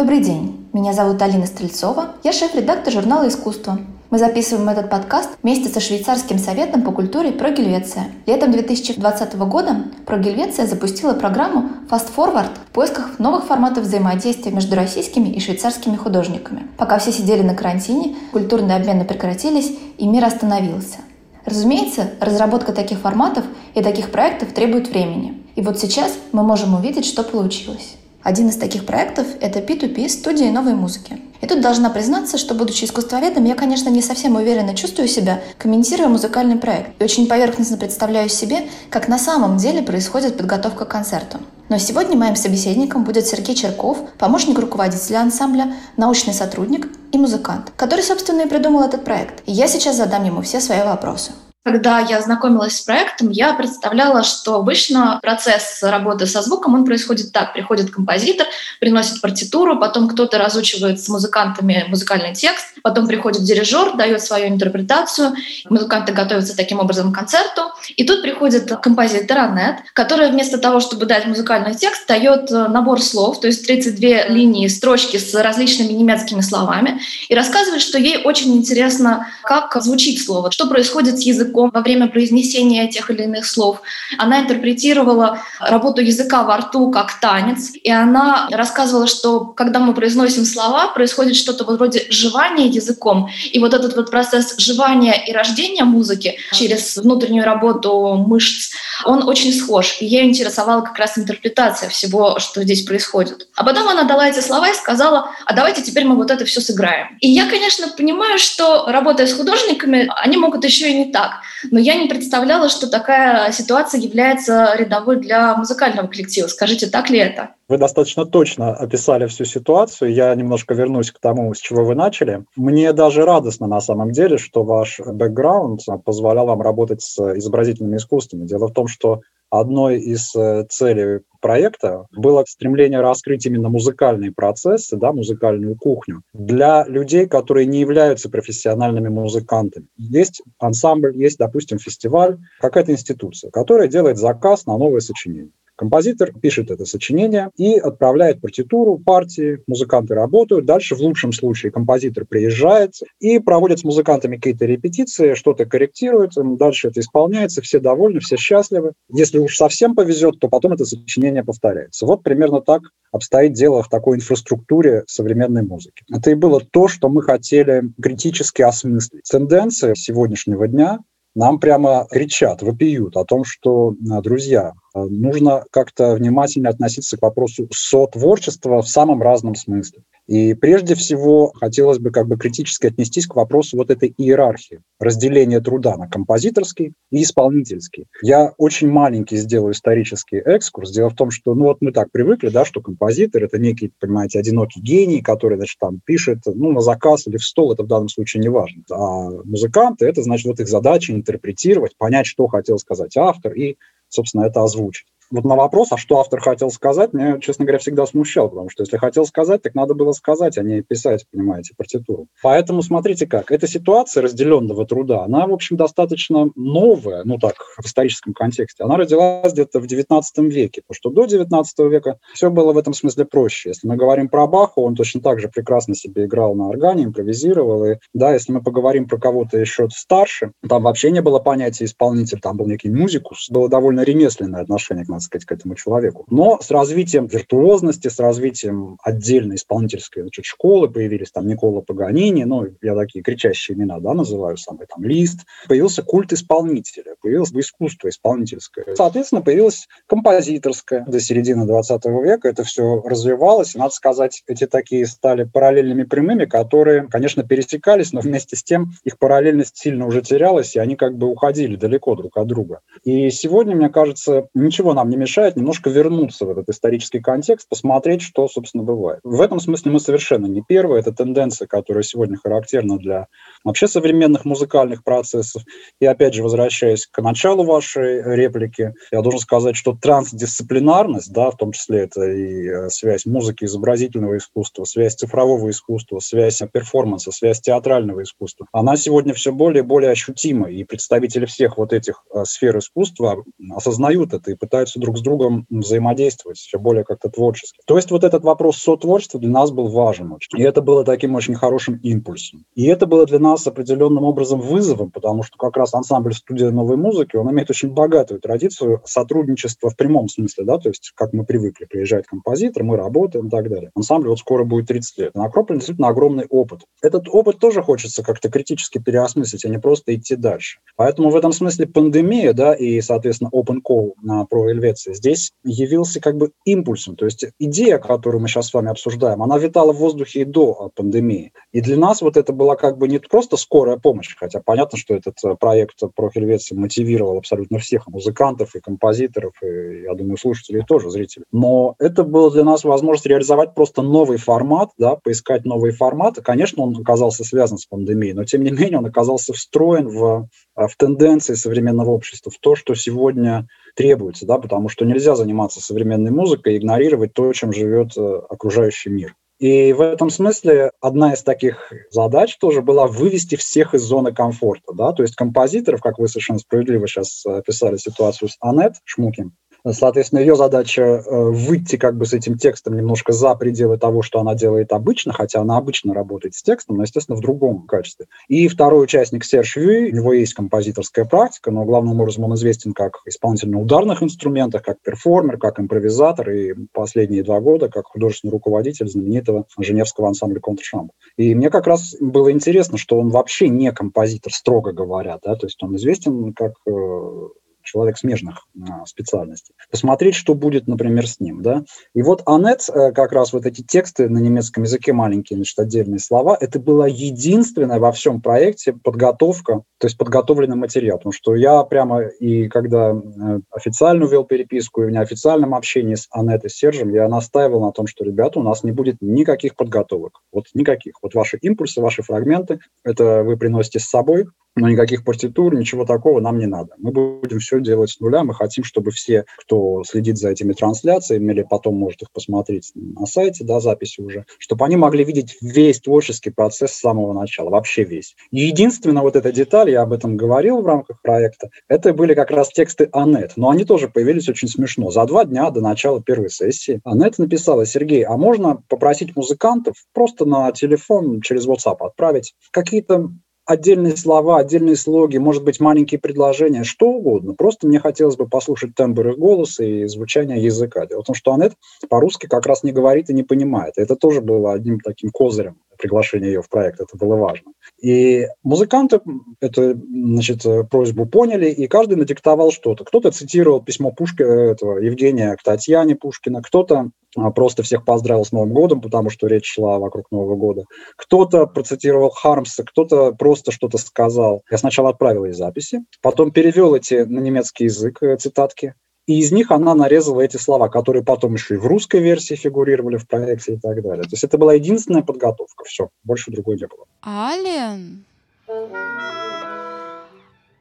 Добрый день, меня зовут Алина Стрельцова, я шеф-редактор журнала «Искусство». Мы записываем этот подкаст вместе со Швейцарским советом по культуре «Про Гельвеция». Летом 2020 года «Про Гельвеция» запустила программу Fast Forward в поисках новых форматов взаимодействия между российскими и швейцарскими художниками. Пока все сидели на карантине, культурные обмены прекратились, и мир остановился. Разумеется, разработка таких форматов и таких проектов требует времени. И вот сейчас мы можем увидеть, что получилось. Один из таких проектов — это P2P студии новой музыки. И тут должна признаться, что, будучи искусствоведом, я, конечно, не совсем уверенно чувствую себя, комментируя музыкальный проект. И очень поверхностно представляю себе, как на самом деле происходит подготовка к концерту. Но сегодня моим собеседником будет Сергей Черков, помощник руководителя ансамбля, научный сотрудник и музыкант, который, собственно, и придумал этот проект. И я сейчас задам ему все свои вопросы. Когда я знакомилась с проектом, я представляла, что обычно процесс работы со звуком, он происходит так. Приходит композитор, приносит партитуру, потом кто-то разучивает с музыкантами музыкальный текст, потом приходит дирижер, дает свою интерпретацию, музыканты готовятся таким образом к концерту. И тут приходит композитор Аннет, которая вместо того, чтобы дать музыкальный текст, дает э, набор слов, то есть 32 линии, строчки с различными немецкими словами, и рассказывает, что ей очень интересно, как звучит слово, что происходит с языком, языком во время произнесения тех или иных слов. Она интерпретировала работу языка во рту как танец, и она рассказывала, что когда мы произносим слова, происходит что-то вроде жевания языком, и вот этот вот процесс жевания и рождения музыки через внутреннюю работу мышц, он очень схож. И я интересовала как раз интерпретация всего, что здесь происходит. А потом она дала эти слова и сказала, а давайте теперь мы вот это все сыграем. И я, конечно, понимаю, что работая с художниками, они могут еще и не так. Но я не представляла, что такая ситуация является рядовой для музыкального коллектива. Скажите, так ли это? Вы достаточно точно описали всю ситуацию. Я немножко вернусь к тому, с чего вы начали. Мне даже радостно на самом деле, что ваш бэкграунд позволял вам работать с изобразительными искусствами. Дело в том, что одной из э, целей проекта было стремление раскрыть именно музыкальные процессы, да, музыкальную кухню для людей, которые не являются профессиональными музыкантами. Есть ансамбль, есть, допустим, фестиваль, какая-то институция, которая делает заказ на новое сочинение. Композитор пишет это сочинение и отправляет партитуру партии, музыканты работают. Дальше, в лучшем случае, композитор приезжает и проводит с музыкантами какие-то репетиции, что-то корректирует, дальше это исполняется, все довольны, все счастливы. Если уж совсем повезет, то потом это сочинение повторяется. Вот примерно так обстоит дело в такой инфраструктуре современной музыки. Это и было то, что мы хотели критически осмыслить. Тенденции сегодняшнего дня нам прямо кричат, вопиют о том, что, друзья, Э, нужно как-то внимательно относиться к вопросу сотворчества в самом разном смысле. И прежде всего хотелось бы как бы критически отнестись к вопросу вот этой иерархии, разделения труда на композиторский и исполнительский. Я очень маленький сделаю исторический экскурс. Дело в том, что ну вот мы так привыкли, да, что композитор – это некий, понимаете, одинокий гений, который, значит, там пишет ну, на заказ или в стол, это в данном случае не важно. А музыканты – это, значит, вот их задача интерпретировать, понять, что хотел сказать автор и собственно, это озвучить вот на вопрос, а что автор хотел сказать, меня, честно говоря, всегда смущал, потому что если хотел сказать, так надо было сказать, а не писать, понимаете, партитуру. Поэтому смотрите как, эта ситуация разделенного труда, она, в общем, достаточно новая, ну так, в историческом контексте. Она родилась где-то в XIX веке, потому что до XIX века все было в этом смысле проще. Если мы говорим про Баха, он точно так же прекрасно себе играл на органе, импровизировал. И, да, если мы поговорим про кого-то еще старше, там вообще не было понятия исполнитель, там был некий музикус, было довольно ремесленное отношение к надо сказать, к этому человеку. Но с развитием виртуозности, с развитием отдельной исполнительской значит, школы появились там Никола Паганини, ну, я такие кричащие имена, да, называю, самый там Лист. Появился культ исполнителя, появилось искусство исполнительское. Соответственно, появилось композиторское. До середины 20 века это все развивалось. И, надо сказать, эти такие стали параллельными прямыми, которые, конечно, пересекались, но вместе с тем их параллельность сильно уже терялась, и они как бы уходили далеко друг от друга. И сегодня, мне кажется, ничего нам не мешает немножко вернуться в этот исторический контекст, посмотреть, что, собственно, бывает. В этом смысле мы совершенно не первые. Это тенденция, которая сегодня характерна для вообще современных музыкальных процессов. И опять же, возвращаясь к началу вашей реплики. Я должен сказать, что трансдисциплинарность, да, в том числе это и э, связь музыки, изобразительного искусства, связь цифрового искусства, связь перформанса, связь театрального искусства, она сегодня все более и более ощутима, и представители всех вот этих э, сфер искусства осознают это и пытаются друг с другом взаимодействовать все более как-то творчески. То есть вот этот вопрос сотворчества для нас был важен очень. И это было таким очень хорошим импульсом. И это было для нас определенным образом вызовом, потому что как раз ансамбль «Студия новой музыки», он имеет очень богатую традицию сотрудничества в прямом смысле, да, то есть как мы привыкли, приезжает композитор, мы работаем и так далее. Ансамбль вот скоро будет 30 лет. Накоплен действительно огромный опыт. Этот опыт тоже хочется как-то критически переосмыслить, а не просто идти дальше. Поэтому в этом смысле пандемия, да, и, соответственно, Open Call на про Эльвеции здесь явился как бы импульсом. То есть идея, которую мы сейчас с вами обсуждаем, она витала в воздухе и до пандемии. И для нас вот это была как бы не просто скорая помощь, хотя понятно, что этот э, проект про Хельвеции мотивировал абсолютно всех музыкантов и композиторов, и, я думаю, слушателей тоже, зрителей. Но это было для нас возможность реализовать просто новый формат, да, поискать новые форматы. Конечно, он оказался связан с пандемией, но тем не менее он оказался встроен в, э, в тенденции современного общества, в то, что сегодня требуется, да, потому что нельзя заниматься современной музыкой и игнорировать то, чем живет э, окружающий мир. И в этом смысле одна из таких задач тоже была вывести всех из зоны комфорта. Да? То есть композиторов, как вы совершенно справедливо сейчас описали ситуацию с Анет Шмукин, Соответственно, ее задача э, выйти как бы с этим текстом немножко за пределы того, что она делает обычно, хотя она обычно работает с текстом, но, естественно, в другом качестве. И второй участник Серж Юи, у него есть композиторская практика, но главным образом он известен как исполнитель на ударных инструментах, как перформер, как импровизатор, и последние два года как художественный руководитель знаменитого Женевского ансамбля «Контршамп». И мне как раз было интересно, что он вообще не композитор, строго говоря, да, то есть он известен как э, человек смежных а, специальностей. Посмотреть, что будет, например, с ним. Да? И вот Анет, э, как раз вот эти тексты на немецком языке, маленькие, значит, отдельные слова, это была единственная во всем проекте подготовка, то есть подготовленный материал. Потому что я прямо и когда э, официально вел переписку, и в неофициальном общении с Анет и Сержем, я настаивал на том, что, ребята, у нас не будет никаких подготовок. Вот никаких. Вот ваши импульсы, ваши фрагменты, это вы приносите с собой, но никаких партитур, ничего такого нам не надо. Мы будем все делать с нуля. Мы хотим, чтобы все, кто следит за этими трансляциями или потом может их посмотреть на сайте, да, записи уже, чтобы они могли видеть весь творческий процесс с самого начала, вообще весь. единственная вот эта деталь, я об этом говорил в рамках проекта, это были как раз тексты Анет, но они тоже появились очень смешно. За два дня до начала первой сессии Анет написала, Сергей, а можно попросить музыкантов просто на телефон через WhatsApp отправить какие-то отдельные слова, отдельные слоги, может быть, маленькие предложения, что угодно. Просто мне хотелось бы послушать тембр их голоса и звучание языка. Дело в том, что Анет по-русски как раз не говорит и не понимает. Это тоже было одним таким козырем приглашения ее в проект, это было важно. И музыканты эту значит, просьбу поняли, и каждый надиктовал что-то. Кто-то цитировал письмо Пушкина, этого, Евгения к Татьяне Пушкина, кто-то а, просто всех поздравил с Новым годом, потому что речь шла вокруг Нового года. Кто-то процитировал Хармса, кто-то просто что-то сказал. Я сначала отправил ей записи, потом перевел эти на немецкий язык э, цитатки, и из них она нарезала эти слова, которые потом еще и в русской версии фигурировали в проекте и так далее. То есть это была единственная подготовка. Все, больше другой не было. Ален.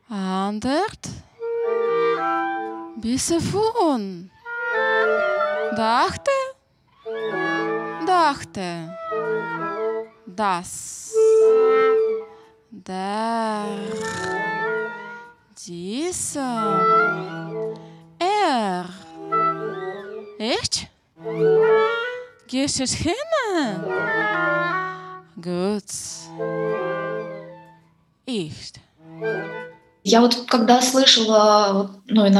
Андерт. Бисефун. Dachte? Dachte. Das. Der. Dieser. Echt? Gehst du hin? Gut. Ich. Я вот когда слышала ну, и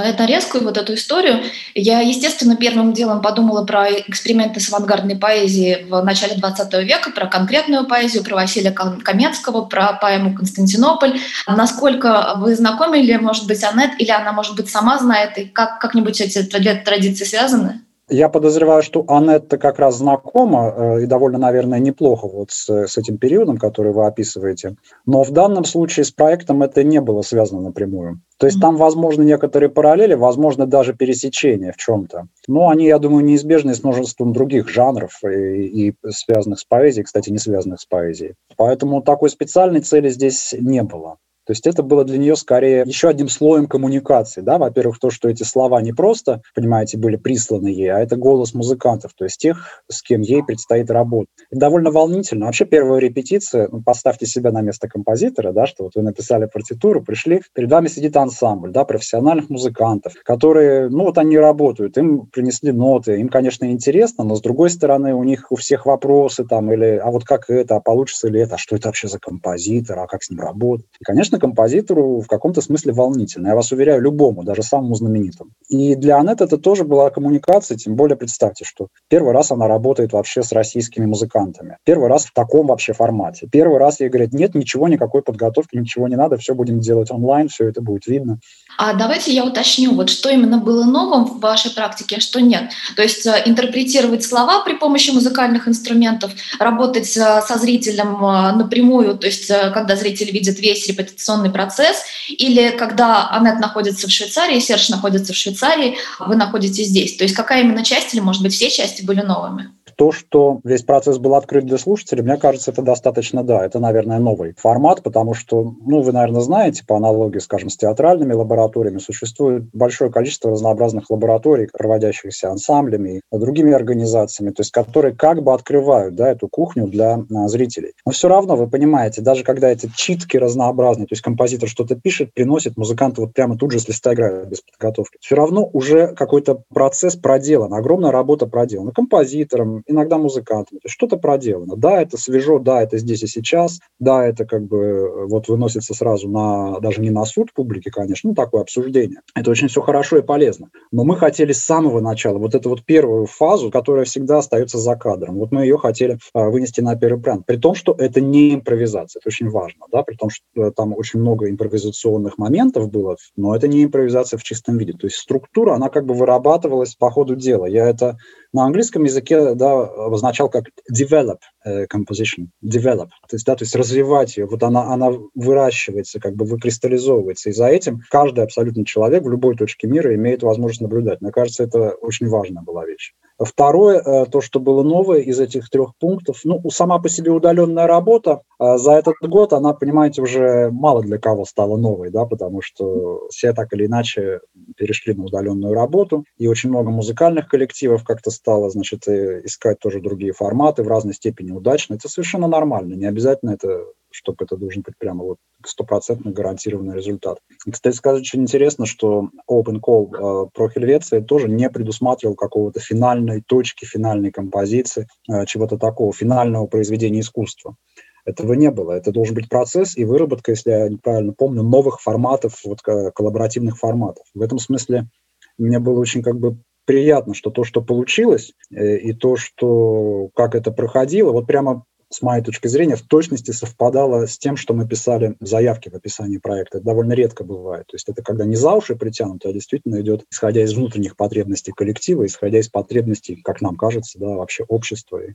вот эту историю, я, естественно, первым делом подумала про эксперименты с авангардной поэзией в начале 20 века, про конкретную поэзию, про Василия Каменского, про поэму «Константинополь». Насколько вы знакомили, может быть, Аннет, или она, может быть, сама знает, и как, как-нибудь эти традиции связаны? Я подозреваю, что Анетта как раз знакома э, и довольно, наверное, неплохо вот с, с этим периодом, который вы описываете. Но в данном случае с проектом это не было связано напрямую. То есть там, возможно, некоторые параллели, возможно, даже пересечения в чем-то. Но они, я думаю, неизбежны с множеством других жанров и, и связанных с поэзией, кстати, не связанных с поэзией. Поэтому такой специальной цели здесь не было. То есть это было для нее скорее еще одним слоем коммуникации. Да? Во-первых, то, что эти слова не просто, понимаете, были присланы ей, а это голос музыкантов, то есть тех, с кем ей предстоит работать. Довольно волнительно. Вообще первая репетиция, ну, поставьте себя на место композитора, да, что вот вы написали партитуру, пришли, перед вами сидит ансамбль, да, профессиональных музыкантов, которые, ну вот они работают, им принесли ноты, им, конечно, интересно, но с другой стороны у них у всех вопросы там, или а вот как это, а получится ли это, а что это вообще за композитор, а как с ним работать. И, конечно, композитору в каком-то смысле волнительно. Я вас уверяю, любому, даже самому знаменитому. И для Аннет это тоже была коммуникация, тем более представьте, что первый раз она работает вообще с российскими музыкантами. Первый раз в таком вообще формате. Первый раз ей говорят, нет, ничего, никакой подготовки, ничего не надо, все будем делать онлайн, все это будет видно. А давайте я уточню, вот что именно было новым в вашей практике, а что нет. То есть э, интерпретировать слова при помощи музыкальных инструментов, работать э, со зрителем э, напрямую, то есть когда зритель видит весь репетиционный процесс, или когда Аннет находится в Швейцарии, Серж находится в Швейцарии, вы находитесь здесь. То есть какая именно часть или, может быть, все части были новыми? То, что весь процесс был открыт для слушателей, мне кажется, это достаточно, да, это, наверное, новый формат, потому что, ну, вы, наверное, знаете, по аналогии, скажем, с театральными лабораториями, существует большое количество разнообразных лабораторий, проводящихся ансамблями и другими организациями, то есть которые как бы открывают, да, эту кухню для а, зрителей. Но все равно, вы понимаете, даже когда эти читки разнообразные, то есть композитор что-то пишет, приносит, музыканты вот прямо тут же с листа играют без подготовки, все равно уже какой-то процесс проделан, огромная работа проделана композитором, иногда музыкантами. То есть что-то проделано. Да, это свежо, да, это здесь и сейчас, да, это как бы э, вот выносится сразу на, даже не на суд публики, конечно, ну, такое обсуждение. Это очень все хорошо и полезно. Но мы хотели с самого начала вот эту вот первую фазу, которая всегда остается за кадром. Вот мы ее хотели а, вынести на первый план. При том, что это не импровизация, это очень важно, да, при том, что э, там очень много импровизационных моментов было, но это не импровизация в чистом виде. То есть структура, она как бы вырабатывалась по ходу дела. Я это на английском языке да, обозначал как develop э, composition, develop, то есть, да, то есть развивать ее, вот она, она выращивается, как бы выкристаллизовывается, и за этим каждый абсолютно человек в любой точке мира имеет возможность наблюдать. Мне кажется, это очень важная была вещь. Второе, э, то, что было новое из этих трех пунктов, ну, сама по себе удаленная работа, э, за этот год она, понимаете, уже мало для кого стала новой, да, потому что все так или иначе перешли на удаленную работу, и очень много музыкальных коллективов как-то стало, значит, искать тоже другие форматы в разной степени удачно. Это совершенно нормально, не обязательно это чтобы это должен быть прямо вот стопроцентно гарантированный результат. Кстати сказать, очень интересно, что Open Call э, про Хельвеция тоже не предусматривал какого-то финальной точки, финальной композиции, э, чего-то такого, финального произведения искусства. Этого не было. Это должен быть процесс и выработка, если я правильно помню, новых форматов, вот коллаборативных форматов. В этом смысле мне было очень как бы приятно, что то, что получилось, э, и то, что как это проходило, вот прямо с моей точки зрения, в точности совпадало с тем, что мы писали в заявке в описании проекта. Это довольно редко бывает. То есть это когда не за уши притянуто, а действительно идет, исходя из внутренних потребностей коллектива, исходя из потребностей, как нам кажется, да, вообще общества и,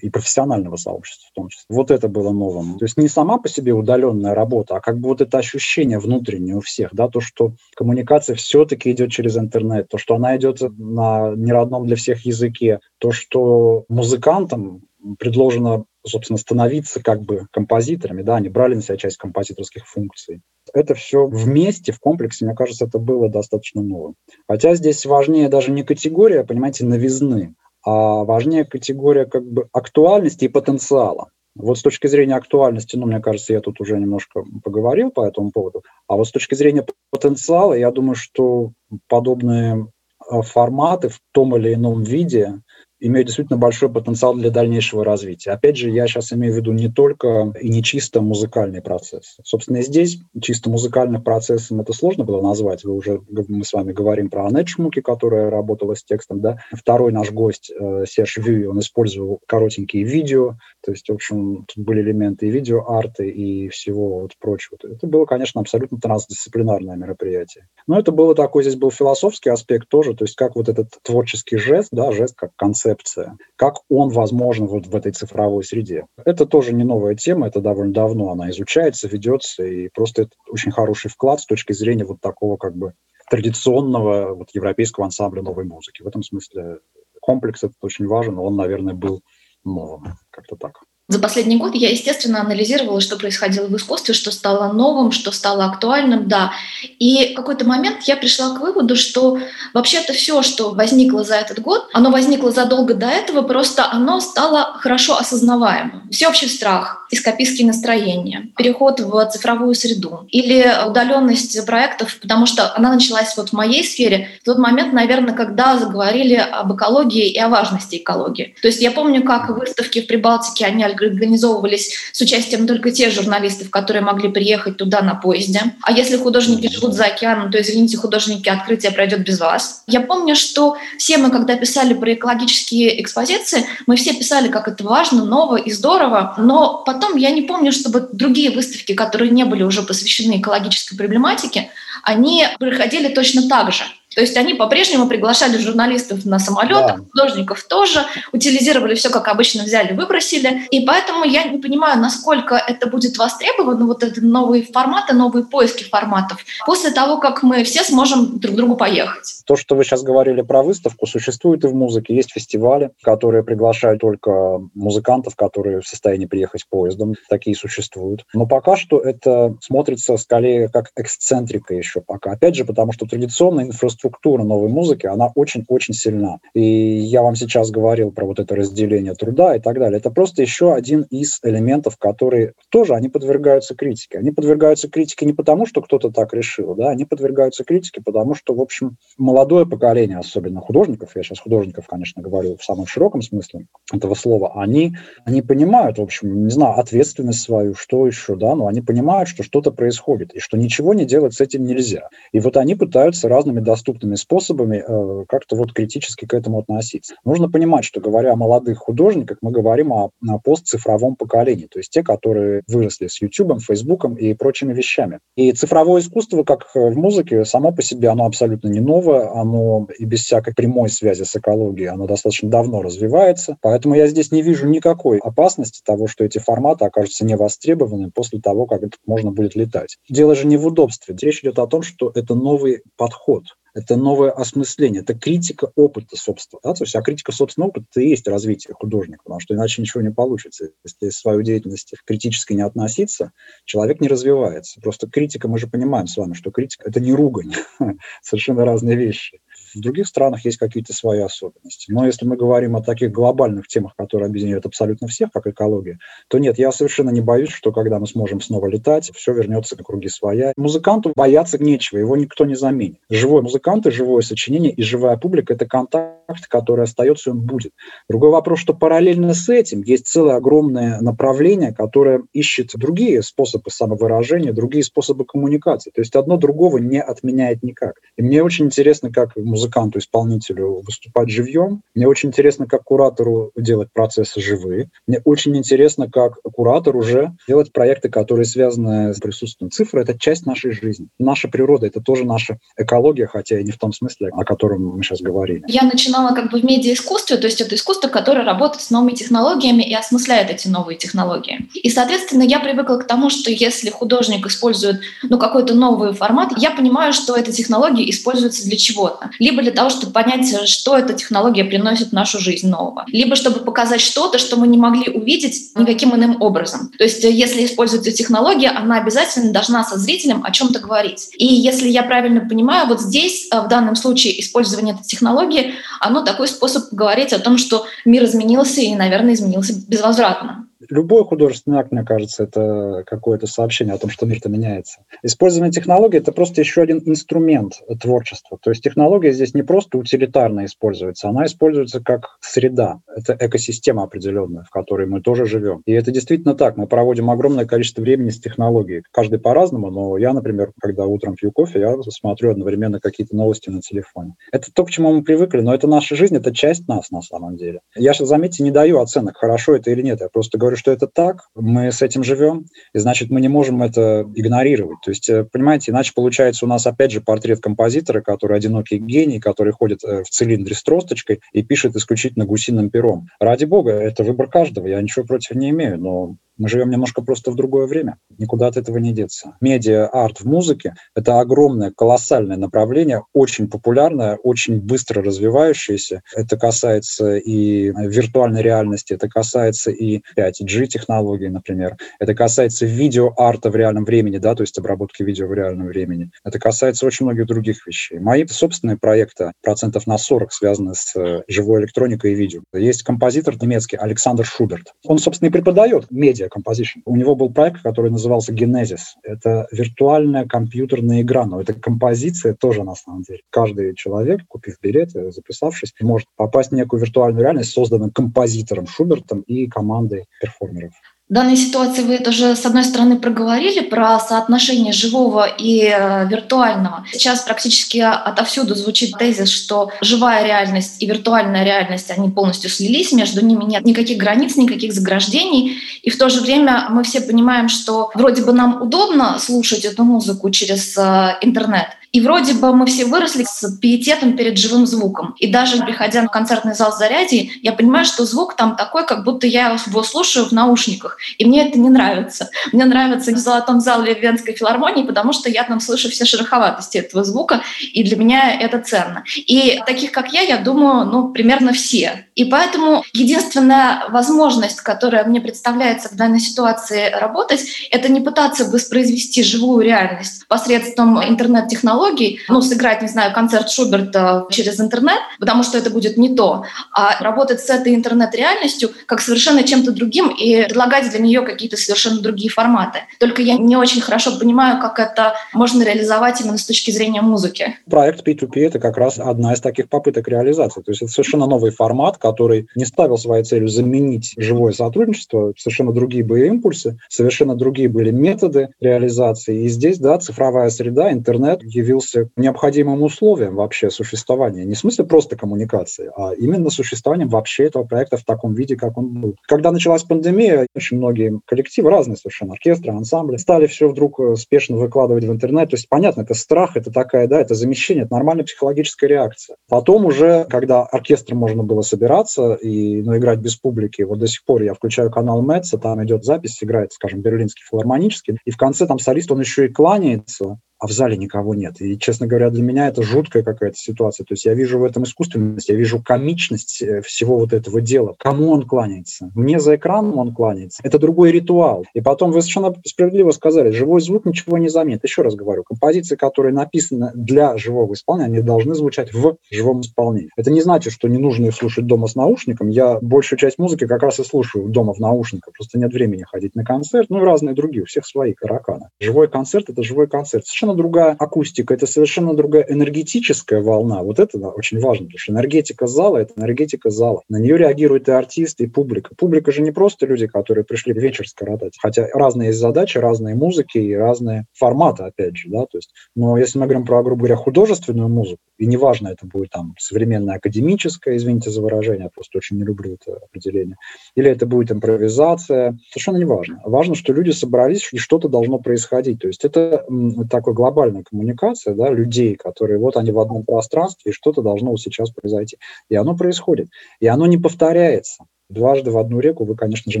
и профессионального сообщества в том числе. Вот это было новым. То есть не сама по себе удаленная работа, а как бы вот это ощущение внутреннее у всех, да, то, что коммуникация все-таки идет через интернет, то, что она идет на неродном для всех языке, то, что музыкантам предложено собственно, становиться как бы композиторами, да, они брали на себя часть композиторских функций. Это все вместе, в комплексе, мне кажется, это было достаточно новым. Хотя здесь важнее даже не категория, понимаете, новизны, а важнее категория как бы актуальности и потенциала. Вот с точки зрения актуальности, ну, мне кажется, я тут уже немножко поговорил по этому поводу. А вот с точки зрения потенциала, я думаю, что подобные а, форматы в том или ином виде имеют действительно большой потенциал для дальнейшего развития. Опять же, я сейчас имею в виду не только и не чисто музыкальный процесс. Собственно, здесь чисто музыкальным процессом это сложно было назвать. Вы уже, мы с вами говорим про Анет Шмуки, которая работала с текстом. Да? Второй наш гость, э, Серж Вью, он использовал коротенькие видео, то есть, в общем, тут были элементы и видео-арты, и всего вот прочего. Это было, конечно, абсолютно трансдисциплинарное мероприятие. Но это было такой, здесь был философский аспект тоже, то есть как вот этот творческий жест, да, жест как концепция, как он возможен вот в этой цифровой среде. Это тоже не новая тема, это довольно давно она изучается, ведется, и просто это очень хороший вклад с точки зрения вот такого как бы традиционного вот европейского ансамбля новой музыки. В этом смысле комплекс этот очень важен, он, наверное, был новым. Как-то так. За последний год я, естественно, анализировала, что происходило в искусстве, что стало новым, что стало актуальным, да. И в какой-то момент я пришла к выводу, что вообще-то все, что возникло за этот год, оно возникло задолго до этого, просто оно стало хорошо осознаваемым. Всеобщий страх, эскапистские настроения, переход в цифровую среду или удаленность проектов, потому что она началась вот в моей сфере в тот момент, наверное, когда заговорили об экологии и о важности экологии. То есть я помню, как выставки в Прибалтике, они организовывались с участием только тех журналистов, которые могли приехать туда на поезде. А если художники живут за океаном, то, извините, художники, открытие пройдет без вас. Я помню, что все мы, когда писали про экологические экспозиции, мы все писали, как это важно, ново и здорово, но потом я не помню, чтобы другие выставки, которые не были уже посвящены экологической проблематике, они проходили точно так же. То есть они по-прежнему приглашали журналистов на самолетах, да. художников тоже, утилизировали все, как обычно, взяли, выбросили. И поэтому я не понимаю, насколько это будет востребовано, вот это новые форматы, новые поиски форматов, после того, как мы все сможем друг к другу поехать. То, что вы сейчас говорили про выставку, существует и в музыке. Есть фестивали, которые приглашают только музыкантов, которые в состоянии приехать поездом. Такие существуют. Но пока что это смотрится скорее как эксцентрика еще пока. Опять же, потому что традиционная инфраструктура структура новой музыки, она очень-очень сильна. И я вам сейчас говорил про вот это разделение труда и так далее. Это просто еще один из элементов, которые тоже, они подвергаются критике. Они подвергаются критике не потому, что кто-то так решил, да, они подвергаются критике, потому что, в общем, молодое поколение, особенно художников, я сейчас художников, конечно, говорю в самом широком смысле этого слова, они, они понимают, в общем, не знаю, ответственность свою, что еще, да, но они понимают, что что-то происходит, и что ничего не делать с этим нельзя. И вот они пытаются разными доступными доступными способами э, как-то вот критически к этому относиться. Нужно понимать, что говоря о молодых художниках, мы говорим о, о постцифровом поколении, то есть те, которые выросли с YouTube, Facebook и прочими вещами. И цифровое искусство, как в музыке, само по себе, оно абсолютно не новое, оно и без всякой прямой связи с экологией, оно достаточно давно развивается, поэтому я здесь не вижу никакой опасности того, что эти форматы окажутся невостребованными после того, как это можно будет летать. Дело же не в удобстве. Речь идет о том, что это новый подход это новое осмысление, это критика опыта собственно. Да? То есть, а критика собственного опыта – и есть развитие художника, потому что иначе ничего не получится. Если свою деятельность критически не относиться, человек не развивается. Просто критика, мы же понимаем с вами, что критика – это не ругань, совершенно разные вещи. В других странах есть какие-то свои особенности. Но если мы говорим о таких глобальных темах, которые объединяют абсолютно всех, как экология, то нет, я совершенно не боюсь, что когда мы сможем снова летать, все вернется на круги своя. Музыканту бояться нечего, его никто не заменит. Живой музыкант и живое сочинение и живая публика – это контакт, который остается, он будет. Другой вопрос, что параллельно с этим есть целое огромное направление, которое ищет другие способы самовыражения, другие способы коммуникации. То есть одно другого не отменяет никак. И мне очень интересно, как музыкант музыканту, исполнителю выступать живьем. Мне очень интересно, как куратору делать процессы живые. Мне очень интересно, как куратор уже делать проекты, которые связаны с присутствием цифры. Это часть нашей жизни. Наша природа — это тоже наша экология, хотя и не в том смысле, о котором мы сейчас говорили. Я начинала как бы в медиаискусстве, то есть это искусство, которое работает с новыми технологиями и осмысляет эти новые технологии. И, соответственно, я привыкла к тому, что если художник использует ну, какой-то новый формат, я понимаю, что эта технология используется для чего-то. Либо либо для того, чтобы понять, что эта технология приносит в нашу жизнь нового, либо чтобы показать что-то, что мы не могли увидеть никаким иным образом. То есть если используется технология, она обязательно должна со зрителем о чем-то говорить. И если я правильно понимаю, вот здесь, э, в данном случае, использование этой технологии, оно такой способ говорить о том, что мир изменился и, наверное, изменился безвозвратно. Любой художественный акт, мне кажется, это какое-то сообщение о том, что мир-то меняется. Использование технологий – это просто еще один инструмент творчества. То есть технология здесь не просто утилитарно используется, она используется как среда. Это экосистема определенная, в которой мы тоже живем. И это действительно так. Мы проводим огромное количество времени с технологией. Каждый по-разному, но я, например, когда утром пью кофе, я смотрю одновременно какие-то новости на телефоне. Это то, к чему мы привыкли, но это наша жизнь, это часть нас на самом деле. Я сейчас, заметьте, не даю оценок, хорошо это или нет. Я просто говорю, что это так, мы с этим живем, и значит, мы не можем это игнорировать. То есть, э, понимаете, иначе получается у нас опять же портрет композитора, который одинокий гений, который ходит э, в цилиндре с тросточкой и пишет исключительно гусиным пером. Ради бога, это выбор каждого, я ничего против не имею, но Мы живем немножко просто в другое время. Никуда от этого не деться. Медиа-арт в музыке — это огромное, колоссальное направление, очень популярное, очень быстро развивающееся. Это касается и виртуальной реальности, это касается и 5G-технологий, например. Это касается видео-арта в реальном времени, да, то есть обработки видео в реальном времени. Это касается очень многих других вещей. Мои собственные проекты процентов на 40 связаны с э, живой электроникой и видео. Есть композитор немецкий Александр Шуберт. Он, собственно, и преподает медиа композиtion. У него был проект, который назывался Genesis. Это виртуальная компьютерная игра, но это композиция тоже на самом деле. Каждый человек, купив билет, записавшись, может попасть в некую виртуальную реальность, созданную композитором Шубертом и командой перформеров. Данной ситуации вы тоже, с одной стороны, проговорили про соотношение живого и э, виртуального. Сейчас практически отовсюду звучит тезис, что живая реальность и виртуальная реальность, они полностью слились, между ними нет никаких границ, никаких заграждений. И в то же время мы все понимаем, что вроде бы нам удобно слушать эту музыку через э, интернет, и вроде бы мы все выросли с пиететом перед живым звуком. И даже приходя в концертный зал заряди, я понимаю, что звук там такой, как будто я его слушаю в наушниках. И мне это не нравится. Мне нравится в золотом зале Венской филармонии, потому что я там слышу все шероховатости этого звука, и для меня это ценно. И таких, как я, я думаю, ну, примерно все. И поэтому единственная возможность, которая мне представляется в данной ситуации работать, это не пытаться воспроизвести живую реальность посредством интернет-технологий, технологий, ну, сыграть, не знаю, концерт Шуберта через интернет, потому что это будет не то, а работать с этой интернет-реальностью как совершенно чем-то другим и предлагать для нее какие-то совершенно другие форматы. Только я не очень хорошо понимаю, как это можно реализовать именно с точки зрения музыки. Проект P2P — это как раз одна из таких попыток реализации. То есть это совершенно новый формат, который не ставил своей целью заменить живое сотрудничество, совершенно другие были импульсы, совершенно другие были методы реализации. И здесь, да, цифровая среда, интернет явился необходимым условием вообще существования. Не в смысле просто коммуникации, а именно существованием вообще этого проекта в таком виде, как он был. Когда началась пандемия, очень многие коллективы, разные совершенно, оркестры, ансамбли, стали все вдруг э, спешно выкладывать в интернет. То есть, понятно, это страх, это такая, да, это замещение, это нормальная психологическая реакция. Потом уже, когда оркестром можно было собираться и ну, играть без публики, вот до сих пор я включаю канал Мэтса, там идет запись, играет, скажем, берлинский филармонический, и в конце там солист, он еще и кланяется, а в зале никого нет. И, честно говоря, для меня это жуткая какая-то ситуация. То есть я вижу в этом искусственность, я вижу комичность э, всего вот этого дела. Кому он кланяется? Мне за экраном он кланяется. Это другой ритуал. И потом вы совершенно справедливо сказали, живой звук ничего не заменит. Еще раз говорю, композиции, которые написаны для живого исполнения, они должны звучать в живом исполнении. Это не значит, что не нужно их слушать дома с наушником. Я большую часть музыки как раз и слушаю дома в наушниках. Просто нет времени ходить на концерт. Ну и разные другие. У всех свои караканы. Живой концерт — это живой концерт. Совершенно совершенно другая акустика, это совершенно другая энергетическая волна. Вот это да, очень важно, потому что энергетика зала – это энергетика зала. На нее реагируют и артисты, и публика. Публика же не просто люди, которые пришли вечер скоротать. Хотя разные есть задачи, разные музыки и разные форматы, опять же. Да? То есть, но если мы говорим про, грубо говоря, художественную музыку, и неважно, это будет там современная академическая, извините за выражение, я просто очень не люблю это определение, или это будет импровизация, совершенно неважно. Важно, что люди собрались, и что-то должно происходить. То есть это такой глобальная коммуникация да, людей, которые вот они в одном пространстве, и что-то должно сейчас произойти. И оно происходит. И оно не повторяется. Дважды в одну реку вы, конечно же,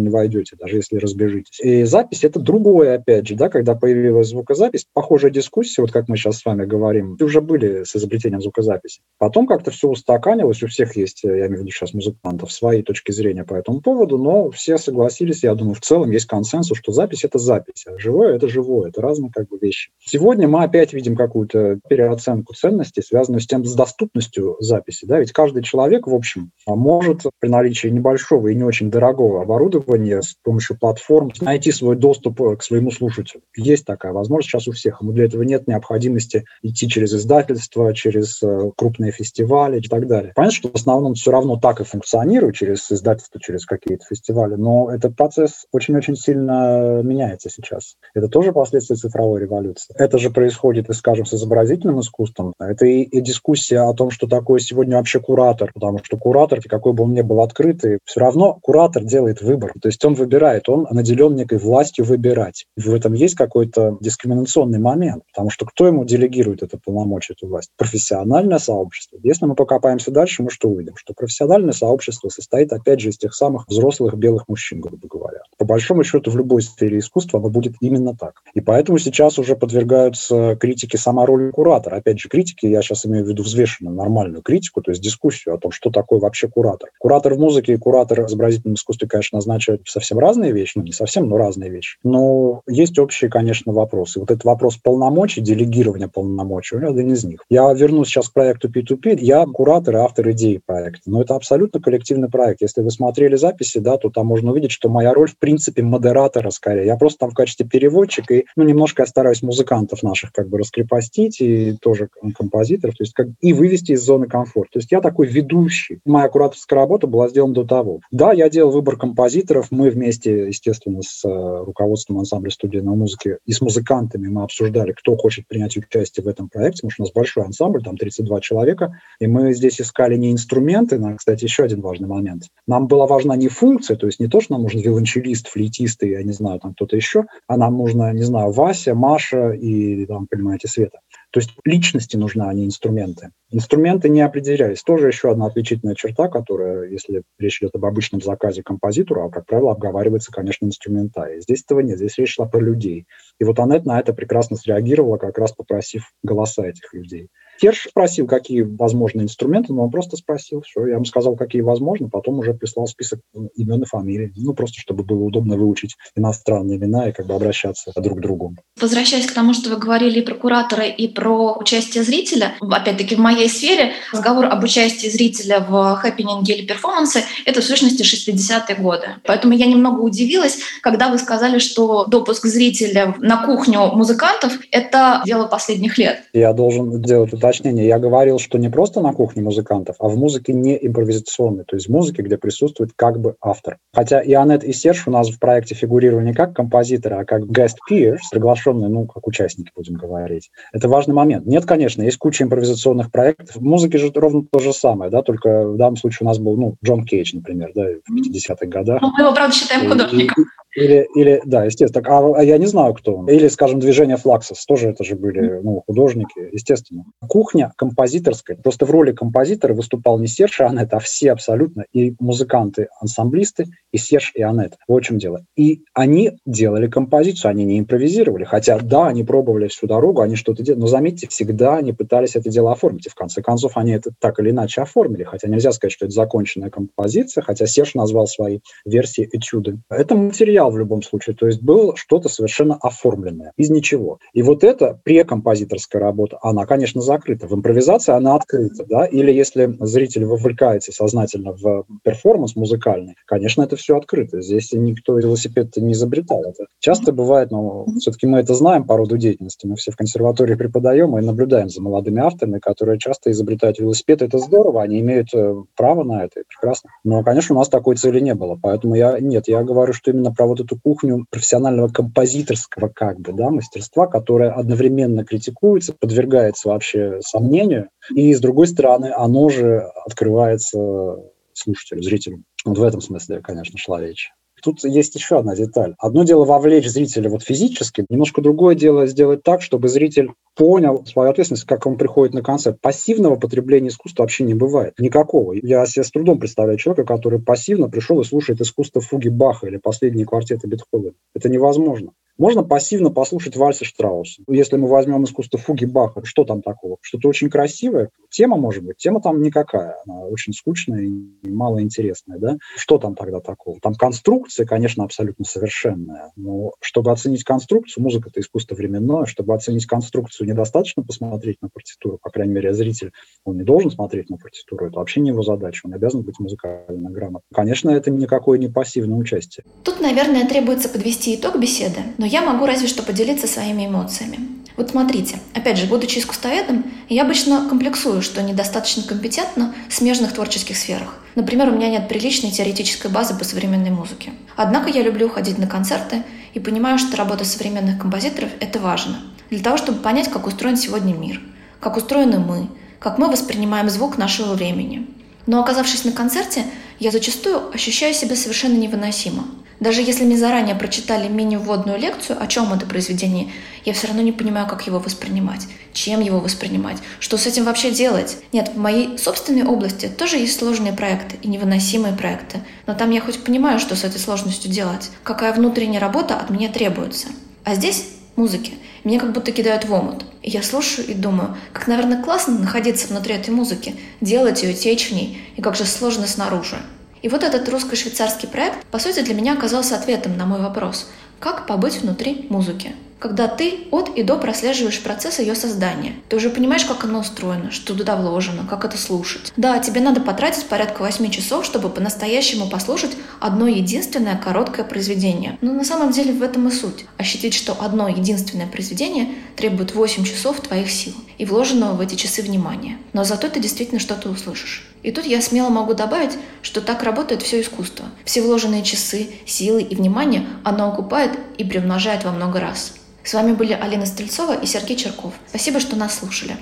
не войдете, даже если разбежитесь. И запись – это другое, опять же, да, когда появилась звукозапись, похожая дискуссия, вот как мы сейчас с вами говорим, уже были с изобретением звукозаписи. Потом как-то все устаканилось, у всех есть, я имею в виду сейчас музыкантов, свои точки зрения по этому поводу, но все согласились, я думаю, в целом есть консенсус, что запись – это запись, а живое – это живое, это разные как бы вещи. Сегодня мы опять видим какую-то переоценку ценностей, связанную с тем, с доступностью записи, да, ведь каждый человек, в общем, может при наличии небольшого большого и не очень дорогого оборудования с помощью платформ найти свой доступ э, к своему слушателю. Есть такая возможность сейчас у всех. Но для этого нет необходимости идти через издательство, через э, крупные фестивали и так далее. Понятно, что в основном все равно так и функционирует через издательство, через какие-то фестивали, но этот процесс очень-очень сильно меняется сейчас. Это тоже последствия цифровой революции. Это же происходит, скажем, с изобразительным искусством. Это и, и дискуссия о том, что такое сегодня вообще куратор, потому что куратор, какой бы он ни был открытый, все равно куратор делает выбор. То есть он выбирает, он наделен некой властью выбирать. В этом есть какой-то дискриминационный момент, потому что кто ему делегирует это полномочие, эту власть? Профессиональное сообщество. Если мы покопаемся дальше, мы что увидим? Что профессиональное сообщество состоит, опять же, из тех самых взрослых белых мужчин, грубо говоря. По большому счету, в любой сфере искусства оно будет именно так. И поэтому сейчас уже подвергаются критике сама роль куратора. Опять же, критики, я сейчас имею в виду взвешенную, нормальную критику, то есть дискуссию о том, что такое вообще куратор. Куратор в музыке и куратор в изобразительном искусстве, конечно, означают совсем разные вещи, ну, не совсем, но разные вещи. Но есть общие, конечно, вопросы. Вот этот вопрос полномочий, делегирования полномочий, один из них. Я вернусь сейчас к проекту P2P. Я куратор и автор идеи проекта. Но это абсолютно коллективный проект. Если вы смотрели записи, да, то там можно увидеть, что моя роль, в принципе, модератора скорее. Я просто там в качестве переводчика и, ну, немножко я стараюсь музыкантов наших как бы раскрепостить и тоже композиторов, то есть как и вывести из зоны комфорта. То есть я такой ведущий. Моя кураторская работа была сделана до того. Да, я делал выбор композиторов. Мы вместе, естественно, с э, руководством ансамбля студийной музыки и с музыкантами мы обсуждали, кто хочет принять участие в этом проекте, потому что у нас большой ансамбль, там 32 человека, и мы здесь искали не инструменты, но, кстати, еще один важный момент. Нам была важна не функция, то есть не то, что нам нужен виолончелист, флейтист и, я не знаю, там кто-то еще, а нам нужно, не знаю, Вася, Маша и, там, понимаете, Света. То есть личности нужны, а не инструменты. Инструменты не определялись. Тоже еще одна отличительная черта, которая, если речь идет об обычном заказе композитора, а, как правило, обговаривается, конечно, инструментарий. Здесь этого нет, здесь речь шла про людей. И вот Аннет на это прекрасно среагировала, как раз попросив голоса этих людей. Керш спросил, какие возможны инструменты, но он просто спросил, все, я ему сказал, какие возможны, потом уже прислал список имен и фамилий, ну, просто чтобы было удобно выучить иностранные имена и как бы обращаться друг к другу. Возвращаясь к тому, что вы говорили и про куратора, и про участие зрителя, опять-таки в моей сфере разговор об участии зрителя в хэппининге или перформансе — это в сущности 60-е годы. Поэтому я немного удивилась, когда вы сказали, что допуск зрителя на кухню музыкантов — это дело последних лет. Я должен сделать это уточнение. Я говорил, что не просто на кухне музыкантов, а в музыке не импровизационной, то есть в музыке, где присутствует как бы автор. Хотя и Анет, и Серж у нас в проекте фигурировали не как композиторы, а как guest peers, приглашенные, ну, как участники, будем говорить. Это важный момент. Нет, конечно, есть куча импровизационных проектов. В музыке же ровно то же самое, да, только в данном случае у нас был, ну, Джон Кейдж, например, да, в 50-х годах. Ну, мы его, правда, считаем художником. Или, или, да, естественно. А, а я не знаю, кто он. Или, скажем, движение Флаксос, тоже это же были ну, художники, естественно. Кухня композиторская. Просто в роли композитора выступал не Серж и Анет, а все абсолютно, и музыканты, ансамблисты, и Серж и Анет. Вот в чем дело. И они делали композицию, они не импровизировали. Хотя, да, они пробовали всю дорогу, они что-то делали. Но заметьте, всегда они пытались это дело оформить. И в конце концов они это так или иначе оформили. Хотя нельзя сказать, что это законченная композиция, хотя Серж назвал свои версии этюды. Это материал материал в любом случае, то есть было что-то совершенно оформленное, из ничего. И вот эта прекомпозиторская работа, она, конечно, закрыта. В импровизации она открыта, да, или если зритель вовлекается сознательно в перформанс музыкальный, конечно, это все открыто. Здесь никто велосипед не изобретал. Это часто бывает, но все-таки мы это знаем по роду деятельности. Мы все в консерватории преподаем и наблюдаем за молодыми авторами, которые часто изобретают велосипед. Это здорово, они имеют э, право на это, прекрасно. Но, конечно, у нас такой цели не было. Поэтому я, нет, я говорю, что именно про вот эту кухню профессионального композиторского как бы, да, мастерства, которое одновременно критикуется, подвергается вообще сомнению, и, с другой стороны, оно же открывается слушателю, зрителю. Вот в этом смысле, конечно, шла речь. Тут есть еще одна деталь. Одно дело вовлечь зрителя вот физически, немножко другое дело сделать так, чтобы зритель понял свою ответственность, как он приходит на концерт. Пассивного потребления искусства вообще не бывает. Никакого. Я себе с трудом представляю человека, который пассивно пришел и слушает искусство фуги Баха или последние квартеты Бетховена. Это невозможно. Можно пассивно послушать вальсы Штрауса. Если мы возьмем искусство фуги Баха, что там такого? Что-то очень красивое. Тема, может быть, тема там никакая. Она очень скучная и малоинтересная. Да? Что там тогда такого? Там конструкция, конечно, абсолютно совершенная. Но чтобы оценить конструкцию, музыка – это искусство временное, чтобы оценить конструкцию, недостаточно посмотреть на партитуру. По крайней мере, зритель, он не должен смотреть на партитуру. Это вообще не его задача. Он обязан быть музыкально грамотным. Конечно, это никакое не пассивное участие. Тут, наверное, требуется подвести итог беседы. Но но я могу разве что поделиться своими эмоциями. Вот смотрите, опять же, будучи искусствоведом, я обычно комплексую, что недостаточно компетентна в смежных творческих сферах. Например, у меня нет приличной теоретической базы по современной музыке. Однако я люблю ходить на концерты и понимаю, что работа современных композиторов – это важно. Для того, чтобы понять, как устроен сегодня мир, как устроены мы, как мы воспринимаем звук нашего времени. Но оказавшись на концерте, я зачастую ощущаю себя совершенно невыносимо – Даже если мне заранее прочитали мини-вводную лекцию, о чем это произведение, я все равно не понимаю, как его воспринимать, чем его воспринимать, что с этим вообще делать. Нет, в моей собственной области тоже есть сложные проекты и невыносимые проекты, но там я хоть понимаю, что с этой сложностью делать, какая внутренняя работа от меня требуется. А здесь музыки. Меня как будто кидают в омут. И я слушаю и думаю, как, наверное, классно находиться внутри этой музыки, делать ее, течь в ней, и как же сложно снаружи. И вот этот русско-швейцарский проект, по сути, для меня оказался ответом на мой вопрос. Как побыть внутри музыки? Когда ты от и до прослеживаешь процесс ее создания. Ты уже понимаешь, как оно устроено, что туда вложено, как это слушать. Да, тебе надо потратить порядка 8 часов, чтобы по-настоящему послушать одно единственное короткое произведение. Но на самом деле в этом и суть. Ощутить, что одно единственное произведение требует 8 часов твоих сил и вложенного в эти часы внимания. Но зато ты действительно что-то услышишь. И тут я смело могу добавить, что так работает все искусство. Все вложенные часы, силы и внимание оно окупает и приумножает во много раз. С вами были Алина Стрельцова и Сергей Черков. Спасибо, что нас слушали.